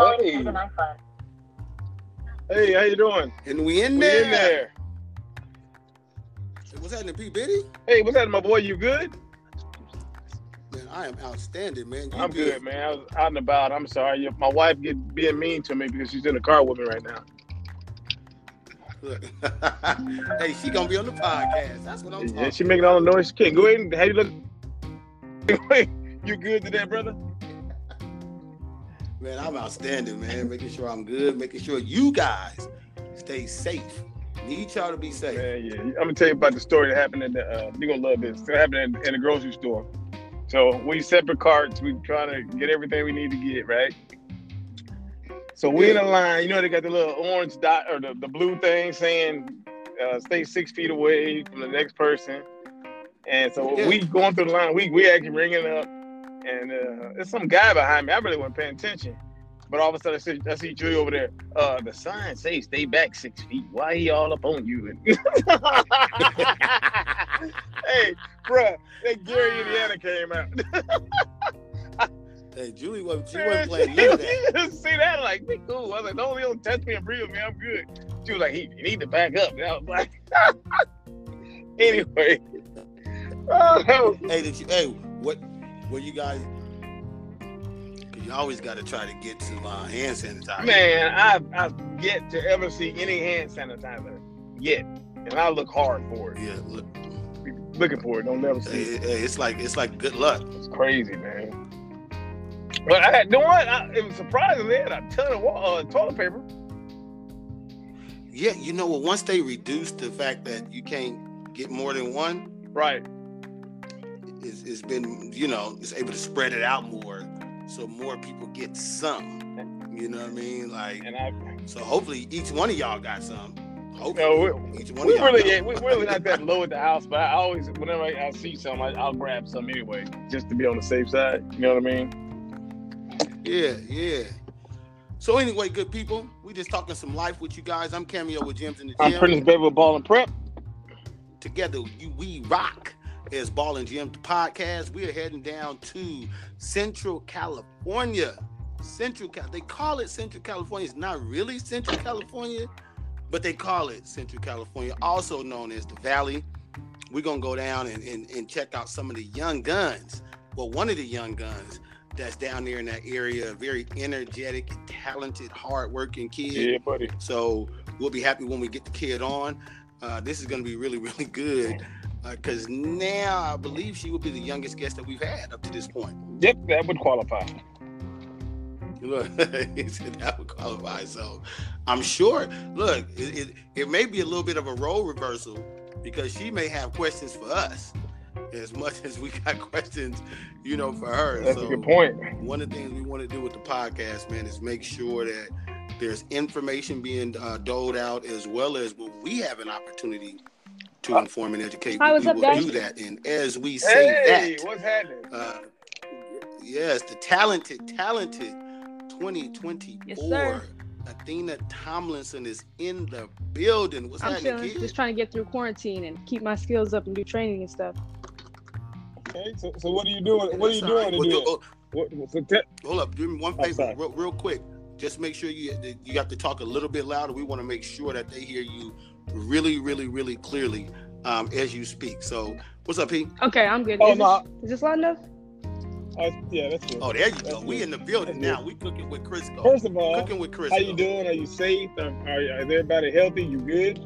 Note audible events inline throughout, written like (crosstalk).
Hey. Hey, how you doing? And we in We there. in there. Hey, What's happening, P. Biddy? Hey, what's happening, my boy? You good? Man, I am outstanding, man. You I'm good, man. I was out and about. I'm sorry. My wife get being mean to me because she's in the car with me right now. (laughs) Hey, she gonna be on the podcast. That's what I'm talking. Yeah, she making all the noise she can. Go ahead and how you look. (laughs) you good today, brother? Man, I'm outstanding, man. Making sure I'm good, making sure you guys stay safe. Need y'all to be safe. Man, yeah. I'm gonna tell you about the story that happened in the. Uh, you gonna love this. It happened in, in the grocery store. So we separate carts. We trying to get everything we need to get right. So we in a line. You know they got the little orange dot or the, the blue thing saying uh, stay six feet away from the next person. And so Yeah. we going through the line. We we actually ringing up, and uh, there's some guy behind me. I really wasn't paying attention. But all of a sudden, I see, I see Julie over there. Uh, the sign says stay back six feet. Why he all up on you? (laughs) hey, bruh, that Gary, Indiana came out. Hey, Julie wasn't she wasn't playing none of that. (laughs) See that? Like, be cool. I was like, don't, don't touch me and breathe me. I'm good. She was like, he, you need to back up. And I was like, (laughs) anyway. Oh, Hey, did you? Hey, what? What you guys? You always got to try to get to uh, hand sanitizer. man, I've, I've yet to ever see any hand sanitizer yet. And I look hard for it. Yeah, look, Looking for it. Don't never see it. it's like it's like good luck. It's crazy, man. But I had, you know what? I, it was surprising. They had a ton of uh, toilet paper. Yeah, you know what? Once they reduce the fact that you can't get more than one, Right. It's, it's been you know it's able to spread it out more, so more people get some. You know what I mean? Like I, so. Hopefully, each one of y'all got some. Hopefully, we, each one we of y'all. really, ain't, we really not (laughs) that low at the house, but I always, whenever I, I see some, I, I'll grab some anyway, just to be on the safe side. You know what I mean? Yeah, yeah. So anyway, good people, we just talking some life with you guys. I'm Cameo with Gems in the I'm Prince Baby with Ball and Prep. Together, you, we rock as Ball and Gym podcast. We are heading down to Central California. Central Cal. They call it Central California. It's not really Central California, but they call it Central California, also known as the Valley. We're gonna go down and, and, and check out some of the young guns. Well, one of the young guns that's down there in that area, a very energetic, talented, hardworking kid. Yeah, buddy. So we'll be happy when we get the kid on. Uh, this is going to be really, (laughs) really good because now I believe she will be the youngest guest that we've had up to this point. Yep, that would qualify. (laughs) Look, that would qualify. So I'm sure. Look, it, it, it may be a little bit of a role reversal because she may have questions for us as much as we got (laughs) questions, you know, for her. That's so a good point. one of the things we want to do with the podcast, man, is make sure that there's information being uh, doled out as well as when we have an opportunity to inform and educate. Hi, what's we will guys? do that. And as we say Hey, that, what's happening? uh, yes, the talented, talented 2024. Yes, sir. Athena Tomlinson is in the building. What's I'm happening, chilling, just trying to get through quarantine and keep my skills up and do training and stuff. Okay, so, so what are you doing? What are you That's all right. doing Well, do- oh, What, what- so te- Hold up, do me one favor, real, real quick. Just make sure you you got to talk a little bit louder. We want to make sure that they hear you really, really, really clearly um, as you speak. So, what's up, Pete? Okay, I'm good. Oh, is, no. this, is this loud enough? uh, yeah, that's good. Oh, there you go. That's We in the building That's now. We cooking with Crisco. First of all, Cooking with Crisco. how you doing? Are you safe? Are, are, is everybody healthy? You good?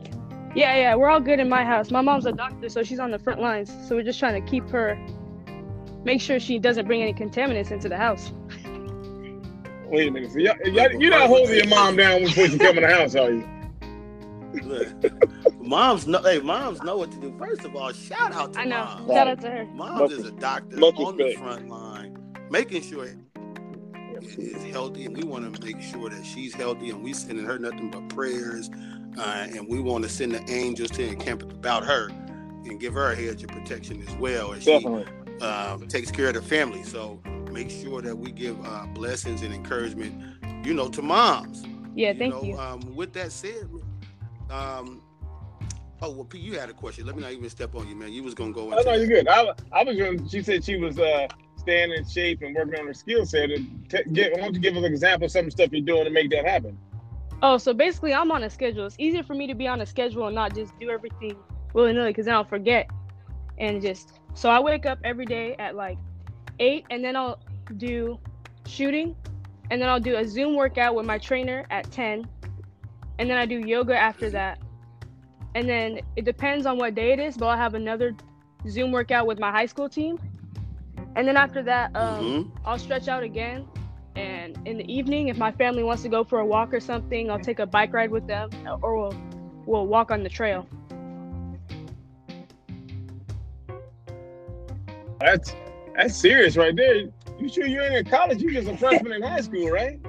Yeah, yeah, we're all good in my house. My mom's a doctor, so she's on the front lines. So we're just trying to keep her, make sure she doesn't bring any contaminants into the house. Wait a minute. So y'all, y'all, you're not holding your mom down before she come in the house, are you? Look, moms know. Hey, moms know what to do. First of all, shout out to I know. moms. Shout out to her. Moms Much- is a doctor much on the front line, making sure it is healthy, and we want to make sure that she's healthy, and we sending her nothing but prayers, uh, and we want to send the angels to encamp about her and give her a hedge of protection as well as she Definitely. uh, takes care of the family. So make sure that we give uh, blessings and encouragement, you know, to moms. Yeah, You thank know, you. Um, with that said, um, oh well, Pete, you had a question. Let me not even step on you, man. You was gonna go Oh, into. no, you're good. I, I was going. To, she said she was uh, staying in shape and working on her skill set. And t- get, why don't you give us an example of some stuff you're doing to make that happen? Oh, so basically, I'm on a schedule. It's easier for me to be on a schedule and not just do everything willy nilly because then I'll forget. And just so I wake up every day at like eight, and then I'll do shooting, and then I'll do a Zoom workout with my trainer at ten, and then I do yoga after that. And then it depends on what day it is, but I'll have another Zoom workout with my high school team. And then after that, um, Mhm. I'll stretch out again. And in the evening, if my family wants to go for a walk or something, I'll take a bike ride with them, or we'll we'll walk on the trail. That's that's serious right there. You sure you ain't in college? You're just a freshman in high school, right?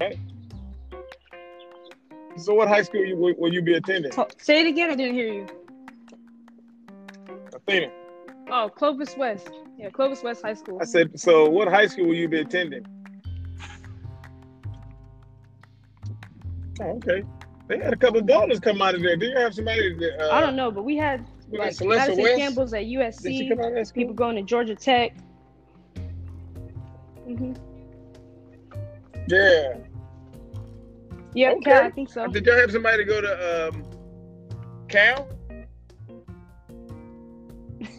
Right. So, what high school you, will, will you be attending? Say it again. I didn't hear you. Athena. Oh, Clovis West. Yeah, Clovis West High School. I said, so what high school will you be attending? Oh, okay. They had a couple of dollars come out of there. Did you have somebody that, uh, I don't know, but we had like Celeste Madison West? Campbell's at USC. come out of that? People going to Georgia Tech. hmm Yeah. Yeah, Okay. Cal, I think so. Did y'all have somebody go to um, Cal?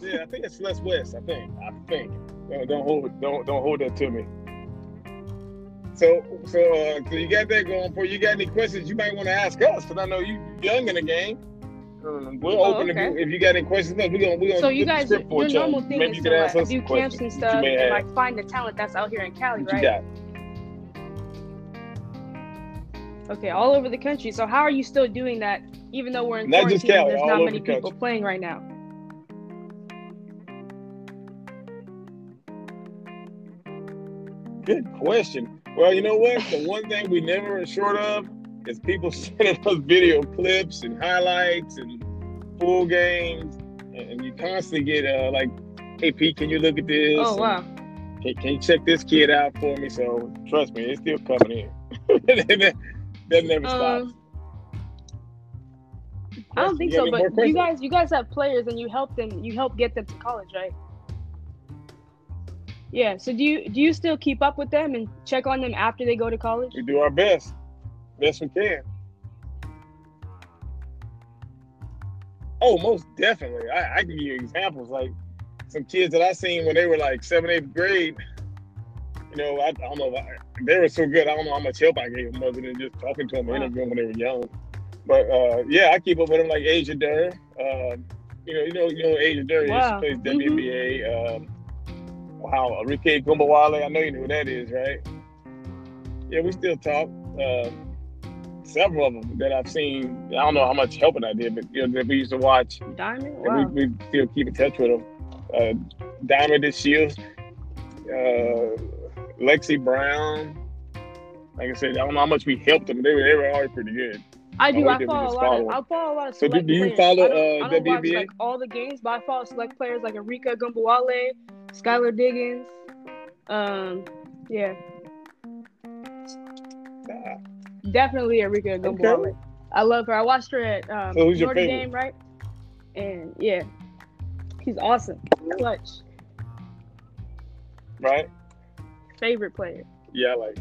Yeah, I think it's Les West. I think. I think. Don't, don't hold. Don't don't hold that to me. So so uh, so you got that going for you. You got any questions you might want to ask us? Because I know you young in the game. Um, we're Oh, open okay. if, you, if you got any questions. We're gonna we're gonna So you flip the guys, your normal thing Maybe is you to can ask like, us do some camps questions and stuff, you may and like find the talent that's out here in Cali, What right? Okay, all over the country. So how are you still doing that, even though we're in Not just quarantine? and Cali, there's not many the people playing right now. Good question. Well, you know what? The one thing we never are short of is people (laughs) sending us video clips and highlights and full games, and, you constantly get uh, like, "Hey Pete, can you look at this? Oh And, wow. Can, can you check this kid out for me?" So trust me, it's still coming in. (laughs) never stops. Um, I don't think so, but you guys, you guys have players, and you help them. You help get them to college, right? Yeah. So do you do you still keep up with them and check on them after they go to college? We do our best, best we can. Oh, most definitely. I, I can give you examples like some kids that I seen when they were like seventh, eighth grade. You know, I, I don't know. I- They were so good. I don't know how much help I gave them other than just talking to them, Wow. interviewing when they were young. But uh, yeah, I keep up with them like Asia Durr. Um, you know, you know, you know, Asia Durr. Wow. Plays. WNBA. Um, wow, Arike Ogunbowale. I know you know who that is, right? Yeah, we still talk. Um, several of them that I've seen. I don't know how much helping I did, but you know, that we used to watch. Diamond. And Wow. we, we still keep in touch with them. Uh, Diamond DeShields, uh, Lexi Brown. Like I said, I don't know how much we helped them. They were, they were always pretty good. I do. I follow a lot. Of. I follow a lot of So do- do you players. follow, I don't, uh, I don't watch like all the games, but I follow select players like Arike Ogunbowale, Skylar Diggins. Um, yeah, Ah, definitely Arike Ogunbowale. I love her. I watched her at um, So Notre? Dame, right? And yeah, she's awesome. Clutch. right? Favorite player. Yeah, I like.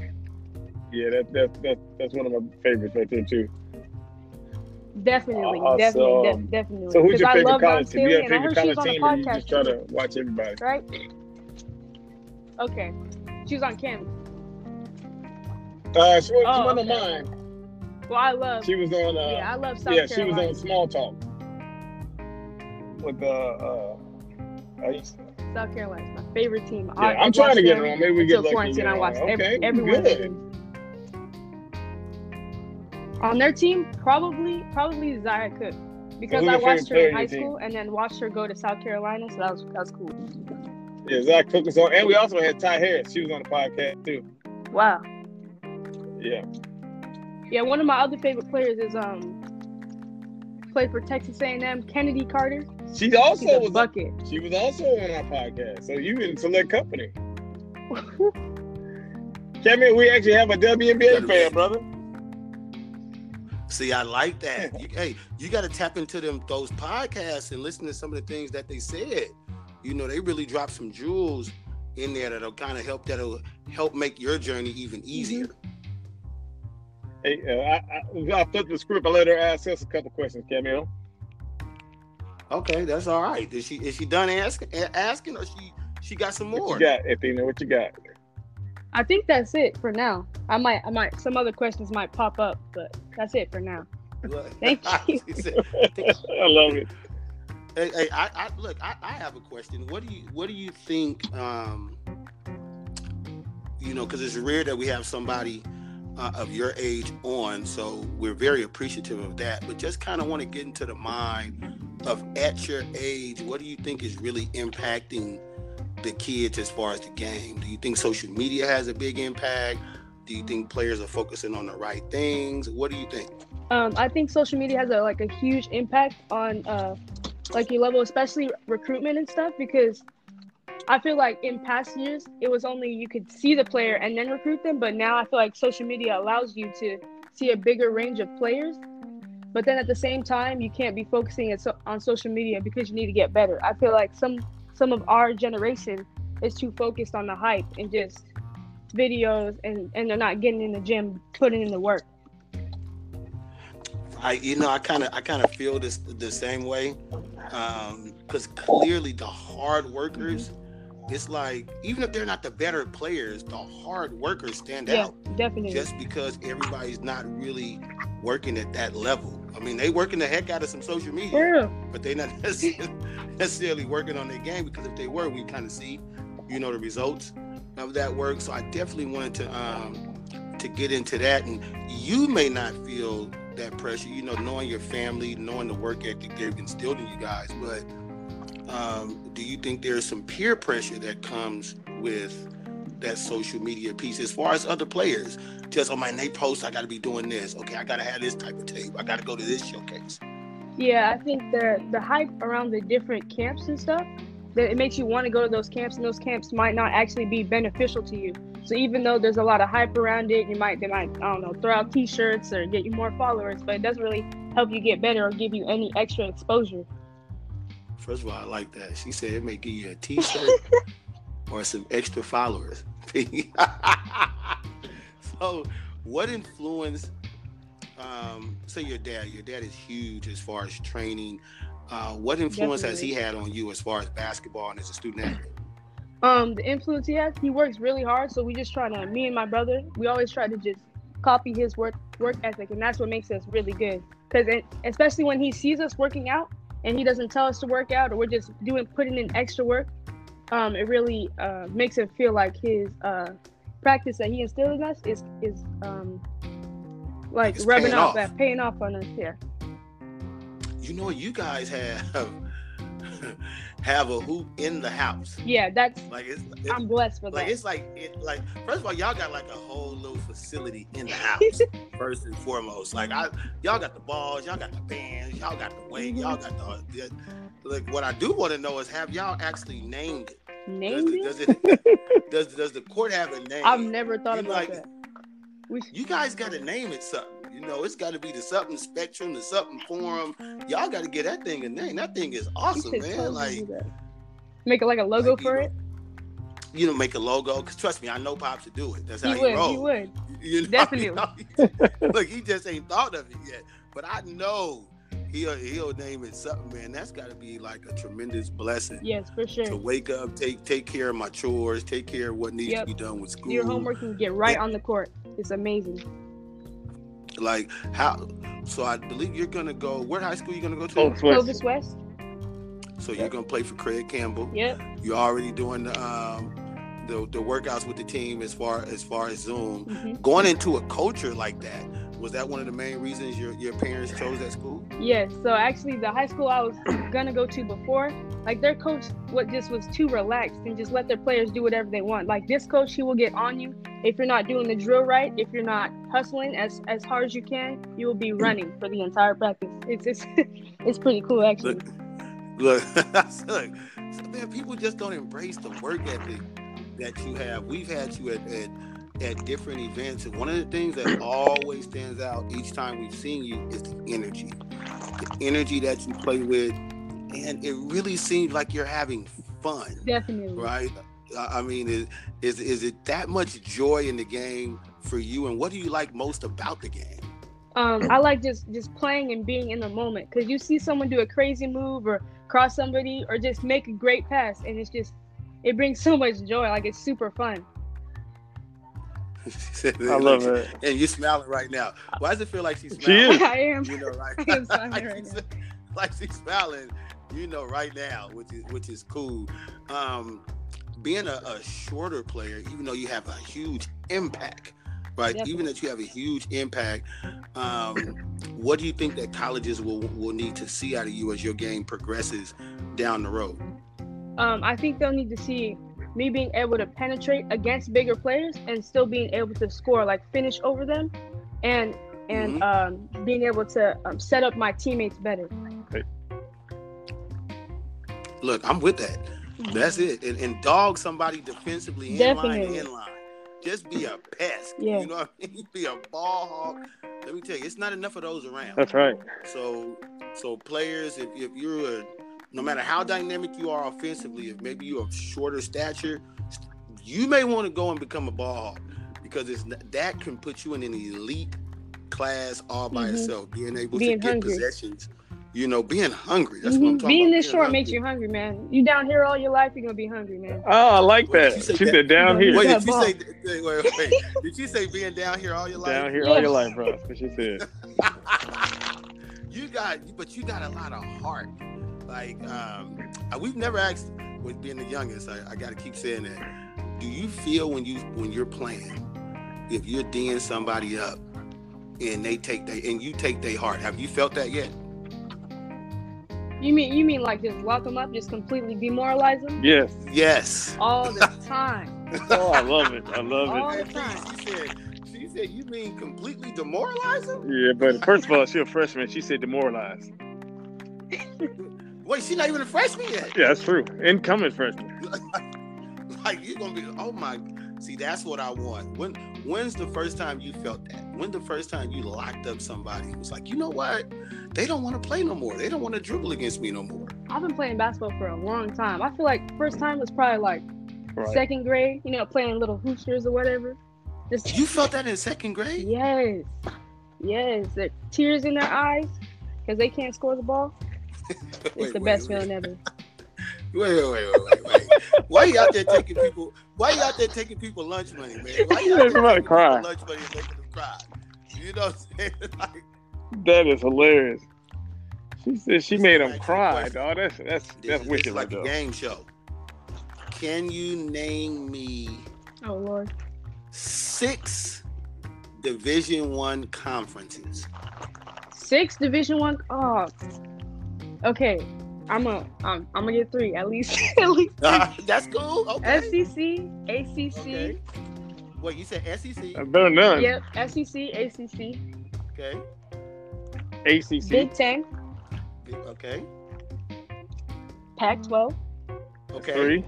Yeah, that, that, that, that's one of my favorites right there too. Definitely, Awesome. definitely, def- definitely. So who's your favorite college team? Do you have a favorite heard she was college team, or you just try to watch everybody? right? Okay. She was on Kim. Uh, she, was- Oh, wasn't okay. on mine. Well, I love. She was on. Uh, yeah, I love South yeah, she was on Small Talk with uh, uh, I used- South Carolina, my favorite team. Yeah, I'm trying to get on. Maybe we get lucky. quarantine. I watched Okay, every one good. On their team, probably probably Zia Cooke because I watched her in high school and then watched her go to South Carolina, so that was that was cool. Yeah, Zia Cooke was on, and we also had Ty Harris. She was on the podcast too. Wow. Yeah, Yeah, one of my other favorite players is um played for Texas A&M, Kennedy Carter. She She's also a was. bucket. She was also on our podcast. So you in select company. (laughs) Kevin, we actually have a WNBA fan, brother. See, I like that. (laughs) You, hey, you got to tap into them those podcasts and listen to some of the things that they said. You know, they really dropped some jewels in there that'll kind of help that'll help make your journey even easier. Hey, uh, I, I, I flipped the script. I let her ask us a couple questions, Camille. Okay, that's all right. Is she is she done asking asking or she she got some more? What you got, Athena? What you got? I think that's it for now. I might, I might, some other questions might pop up, but that's it for now. (laughs) Thank (laughs) you. (laughs) I love it. Hey, hey I, I, look. I, I have a question. What do you What do you think? Um, you know, because it's rare that we have somebody uh, of your age on, so we're very appreciative of that. But just kind of want to get into the mind of at your age, what do you think is really impacting the kids as far as the game? Do you think social media has a big impact? Do you think players are focusing on the right things? What do you think? Um, I think social media has a like a huge impact on uh, like your level, especially recruitment and stuff, because I feel like in past years it was only you could see the player and then recruit them, but now I feel like social media allows you to see a bigger range of players but then at the same time, you can't be focusing on social media because you need to get better. I feel like some some of our generation is too focused on the hype and just videos, and and they're not getting in the gym, putting in the work. I you know I kind of I kind of feel this the same way because um, clearly the hard workers it's like even if they're not the better players, the hard workers stand yeah, out. Definitely. Just because everybody's not really working at that level. I mean, they working the heck out of some social media, yeah. but they're not (laughs) necessarily working on their game because if they were, we kind of see, you know, the results of that work. So I definitely wanted to um, to get into that, and you may not feel that pressure, you know, knowing your family, knowing the work ethic they've instilled in you guys, but um, do you think there's some peer pressure that comes with that social media piece as far as other players? Just on my Nate post, I got to be doing this. Okay, I got to have this type of tape. I got to go to this showcase. Yeah, I think the the hype around the different camps and stuff that it makes you want to go to those camps, and those camps might not actually be beneficial to you. So even though there's a lot of hype around it, you might they might I don't know throw out T-shirts or get you more followers, but it doesn't really help you get better or give you any extra exposure. First of all, I like that. She said it may give you a T-shirt (laughs) or some extra followers. (laughs) so, what influence? Um, say your dad. Your dad is huge as far as training. Uh, what influence Definitely. has he had on you as far as basketball and as a student athlete? Um, the influence he has, he works really hard. So we just try to, me and my brother, we always try to just copy his work work ethic, and that's what makes us really good. Because especially when he sees us working out, and he doesn't tell us to work out or we're just doing putting in extra work, um, it really uh, makes it feel like his uh, practice that he instilled in us is is um, like it's rubbing off, that paying off on us. Yeah. You know, what you guys have (laughs) have a hoop in the house. Yeah, that's like it's, it's I'm blessed for like, that. It's like it like first of all, y'all got like a whole little facility in the (laughs) house. first and foremost, like I y'all got the balls, y'all got the bands, y'all got the weight, y'all mm-hmm. got the, the like. What I do want to know is have y'all actually named it? Named does it? Does it (laughs) does does the court have a name? I've never thought you about like, that. We, you guys got to name it something. You know, it's got to be the something spectrum, the something forum. Y'all got to get that thing a name. That thing is awesome, man. Totally like, make it like a logo like, for you it. you know, make a logo. Cause trust me, I know Pops to do it. That's how he, would. rolls. He would. (laughs) You know, Definitely. You (laughs) know, (laughs) look, he just ain't thought of it yet. But I know he'll he'll name it something, man. That's got to be like a tremendous blessing. Yes, for sure. To wake up, take take care of my chores, take care of what needs yep. to be done with school. Your homework can get right on the court. It's amazing. Like how? So I believe you're gonna go. Where high school you gonna go to? Clovis West. Clovis West. So yep. you're gonna play for Craig Campbell. Yep. You're already doing the um, the, the workouts with the team as far as far as Zoom. Mm-hmm. Going into a culture like that, was that one of the main reasons your, your parents chose that school? Yes. So actually, the high school I was gonna go to before, like their coach, what just was too relaxed and just let their players do whatever they want. Like this coach, he will get on you if you're not doing the drill right, if you're not hustling as as hard as you can, you will be running for the entire practice. It's it's (laughs) it's pretty cool actually. Look, look, (laughs) man, people just don't embrace the work ethic that you have. We've had you at, at at different events, and one of the things that (clears throat) always stands out each time we've seen you is the energy, the energy that you play with, and it really seems like you're having fun, Definitely. right? I I mean, is, is is it that much joy in the game for you, and what do you like most about the game? Um, I like just just playing and being in the moment because you see someone do a crazy move or cross somebody or just make a great pass, and it's just it brings (laughs) so much joy. Like it's super fun. (laughs) I love it. And you're smiling right now. Why does it feel like she's She smiling? is. (laughs) I am. You know, right? I am smiling like, right she's, now. like she's smiling, you know, right now, which is which is cool. Um, being a, a shorter player, even though you have a huge impact, right? Definitely. Even that you have a huge impact, um, what do you think that colleges will will need to see out of you as your game progresses down the road? Um, I think they'll need to see me being able to penetrate against bigger players and still being able to score, like finish over them, and and um, being able to um, set up my teammates better. Look, I'm with that. That's it. And, and dog somebody defensively in line in line. Just be a pest. (laughs) Yeah. You know what I mean? (laughs) Be a ball hawk. Let me tell you, it's not enough of those around. That's right. So so players, if, if you're a no matter how dynamic you are offensively, if maybe you're of shorter stature, you may want to go and become a ball hawk because it's that can put you in an elite class all by Mhm. itself. Being able Being to get hungry. possessions. You know, being hungry. That's what I'm Mhm. talking Being about. this being short hungry. makes you hungry, man. You down here all your life, you're gonna be hungry, man. Oh, I like Wait, that. she She said said, down You here. Wait, did you say? Wait, wait, wait. (laughs) did you say being down here all your life? Down here all your life, bro. That's what she said. (laughs) you got, but you got a lot of heart. Like, um, we've never asked, with being the youngest, I, I got to keep saying that. Do you feel when you when you're playing, if you're D'ing somebody up, and they take they and you take their heart? Have you felt that yet? You mean you mean like just lock them up, just completely demoralize them Yes. Yes. all the (laughs) time? Oh, I love it. I love All it. All the time. She said, she said, you mean completely demoralize them? Yeah, but first of all, she a freshman. She said demoralized. (laughs) Wait, she's not even a freshman yet. Yeah, that's true. Incoming freshman. (laughs) like you're gonna be oh my see that's what i want when when's the first time you felt that when the first time you locked up somebody it was like you know what they don't want to play no more they don't want to dribble against me no more I've been playing basketball for a long time. I feel like first time was probably like Right. second grade, you know, playing little hoosters or whatever. Just you felt that in second grade yes, yes, the tears in their eyes because they can't score the ball. (laughs) It's Wait, the wait, best wait. feeling ever. (laughs) Wait, wait, wait, wait, wait, wait. Why you out there taking people? Why you out there taking people lunch money, man? Why you out there Somebody taking cry. people lunch money and making them cry? You know what I'm saying? (laughs) Like, That is hilarious. She said she made is him cry, dog. That's that's this, that's wicked this is like right a there. game show. Can you name me Oh lord, six Division One conferences? six Division One. Oh, okay. I'm a I'm, I'm gonna get three at least. (laughs) at least. That's cool. Okay. SEC, ACC. Okay. Wait, you said SEC? Uh, Better than none. Yep, SEC, ACC, Okay. ACC. Big Ten, Okay. Pac-12. Okay. Three.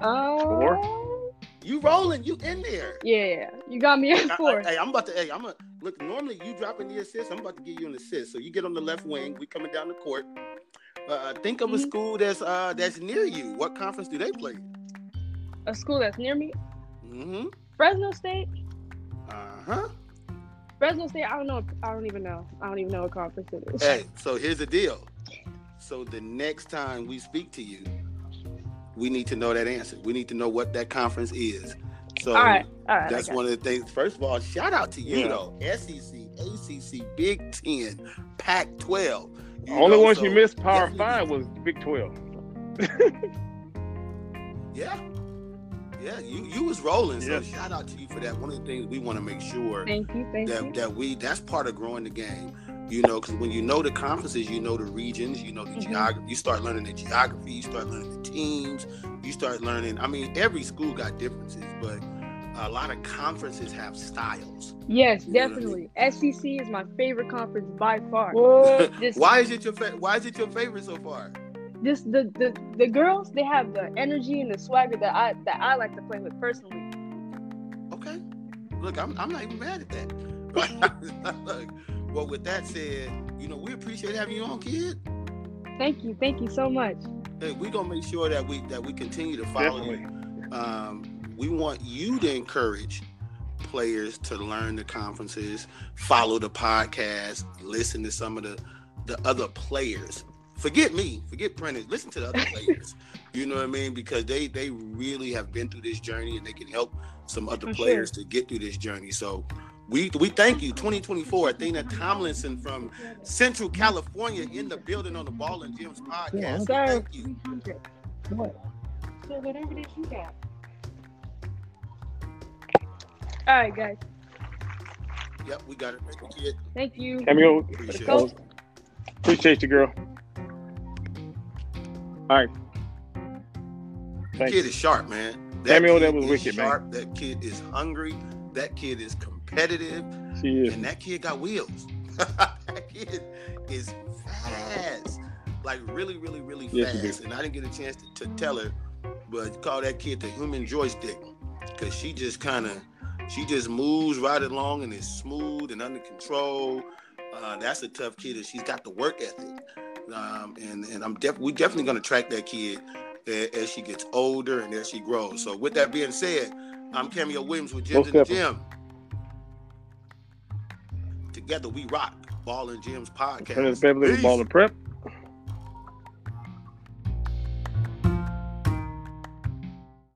Uh, Four? You rolling? You in there? Yeah, you got me at I- I- four. hey, I'm about to. Hey, I'm gonna look. Normally, you dropping the assist. I'm about to give you an assist. So you get on the left wing. We coming down the court. Uh, think of a Mhm. school that's uh that's near you. What conference do they play? A school that's near me, Mm-hmm. Fresno State. Uh huh. Fresno State. I don't know. I don't even know. I don't even know what conference it is. Hey, so here's the deal. So the next time we speak to you, we need to know that answer. We need to know what that conference is. So all right, all right. I one of the things. First of all, shout out to you Yeah. though. SEC, ACC, Big Ten, Pac-12. Only know, one so she missed Power definitely- Five was Big Twelve. (laughs) Yeah. Yeah, you you was rolling. So Yes. shout out to you for that. One of the things we want to make sure Thank you. Thank you. that, that we that's part of growing the game. You know, because when you know the conferences, you know the regions, you know the Mhm. geography. You start learning the geography. You start learning the teams. You start learning. I mean, every school got differences, but a lot of conferences have styles. Yes, You know I definitely. SEC is my favorite conference by far. Just (laughs) why is it your fa- Why is it your favorite so far? just the, the the girls they have the energy and the swagger that I that I like to play with personally. Okay. Look, I'm, I'm not even mad at that. (laughs) (laughs) Look, well, with that said, you know, we appreciate having you on, kid. Thank you, thank you so much. Hey, we're gonna make sure that we that we continue to follow Definitely. you. Um, we want you to encourage players to learn the conferences, follow the podcast, listen to some of the the other players. Forget me, forget Prentice. Listen to the other (laughs) players. You know what I mean? Because they they really have been through this journey and they can help some other For players to get through this journey. So we we thank you. 2024, Athena Tomlinson from Central California in the building on the Ball and Gyms podcast. Yes, We sir. Thank you. So whatever it is you got. All right, guys. Yep, we got it. Thank you. Thank you. Cameo, Appreciate Go. it. appreciate you, girl. All right. Thank kid is sharp, man. Samuel, kid that was is wicked, man. sharp. That kid is hungry. That kid is competitive, She is. and that kid got wheels. (laughs) that kid is fast, like really, really, really fast. And I didn't get a chance to, to tell her, but call that kid the human joystick, because she just kind of, she just moves right along and is smooth and under control. Uh, that's a tough kid, and she's got the work ethic. Um, and and I'm def- we're definitely gonna track that kid a- as she gets older and as she grows. So with that being said, I'm Cameo Williams with Gyms Most in the definitely. Gym. Together we rock. Ball and Gyms podcast. Beverly, Peace. Ball and Prep.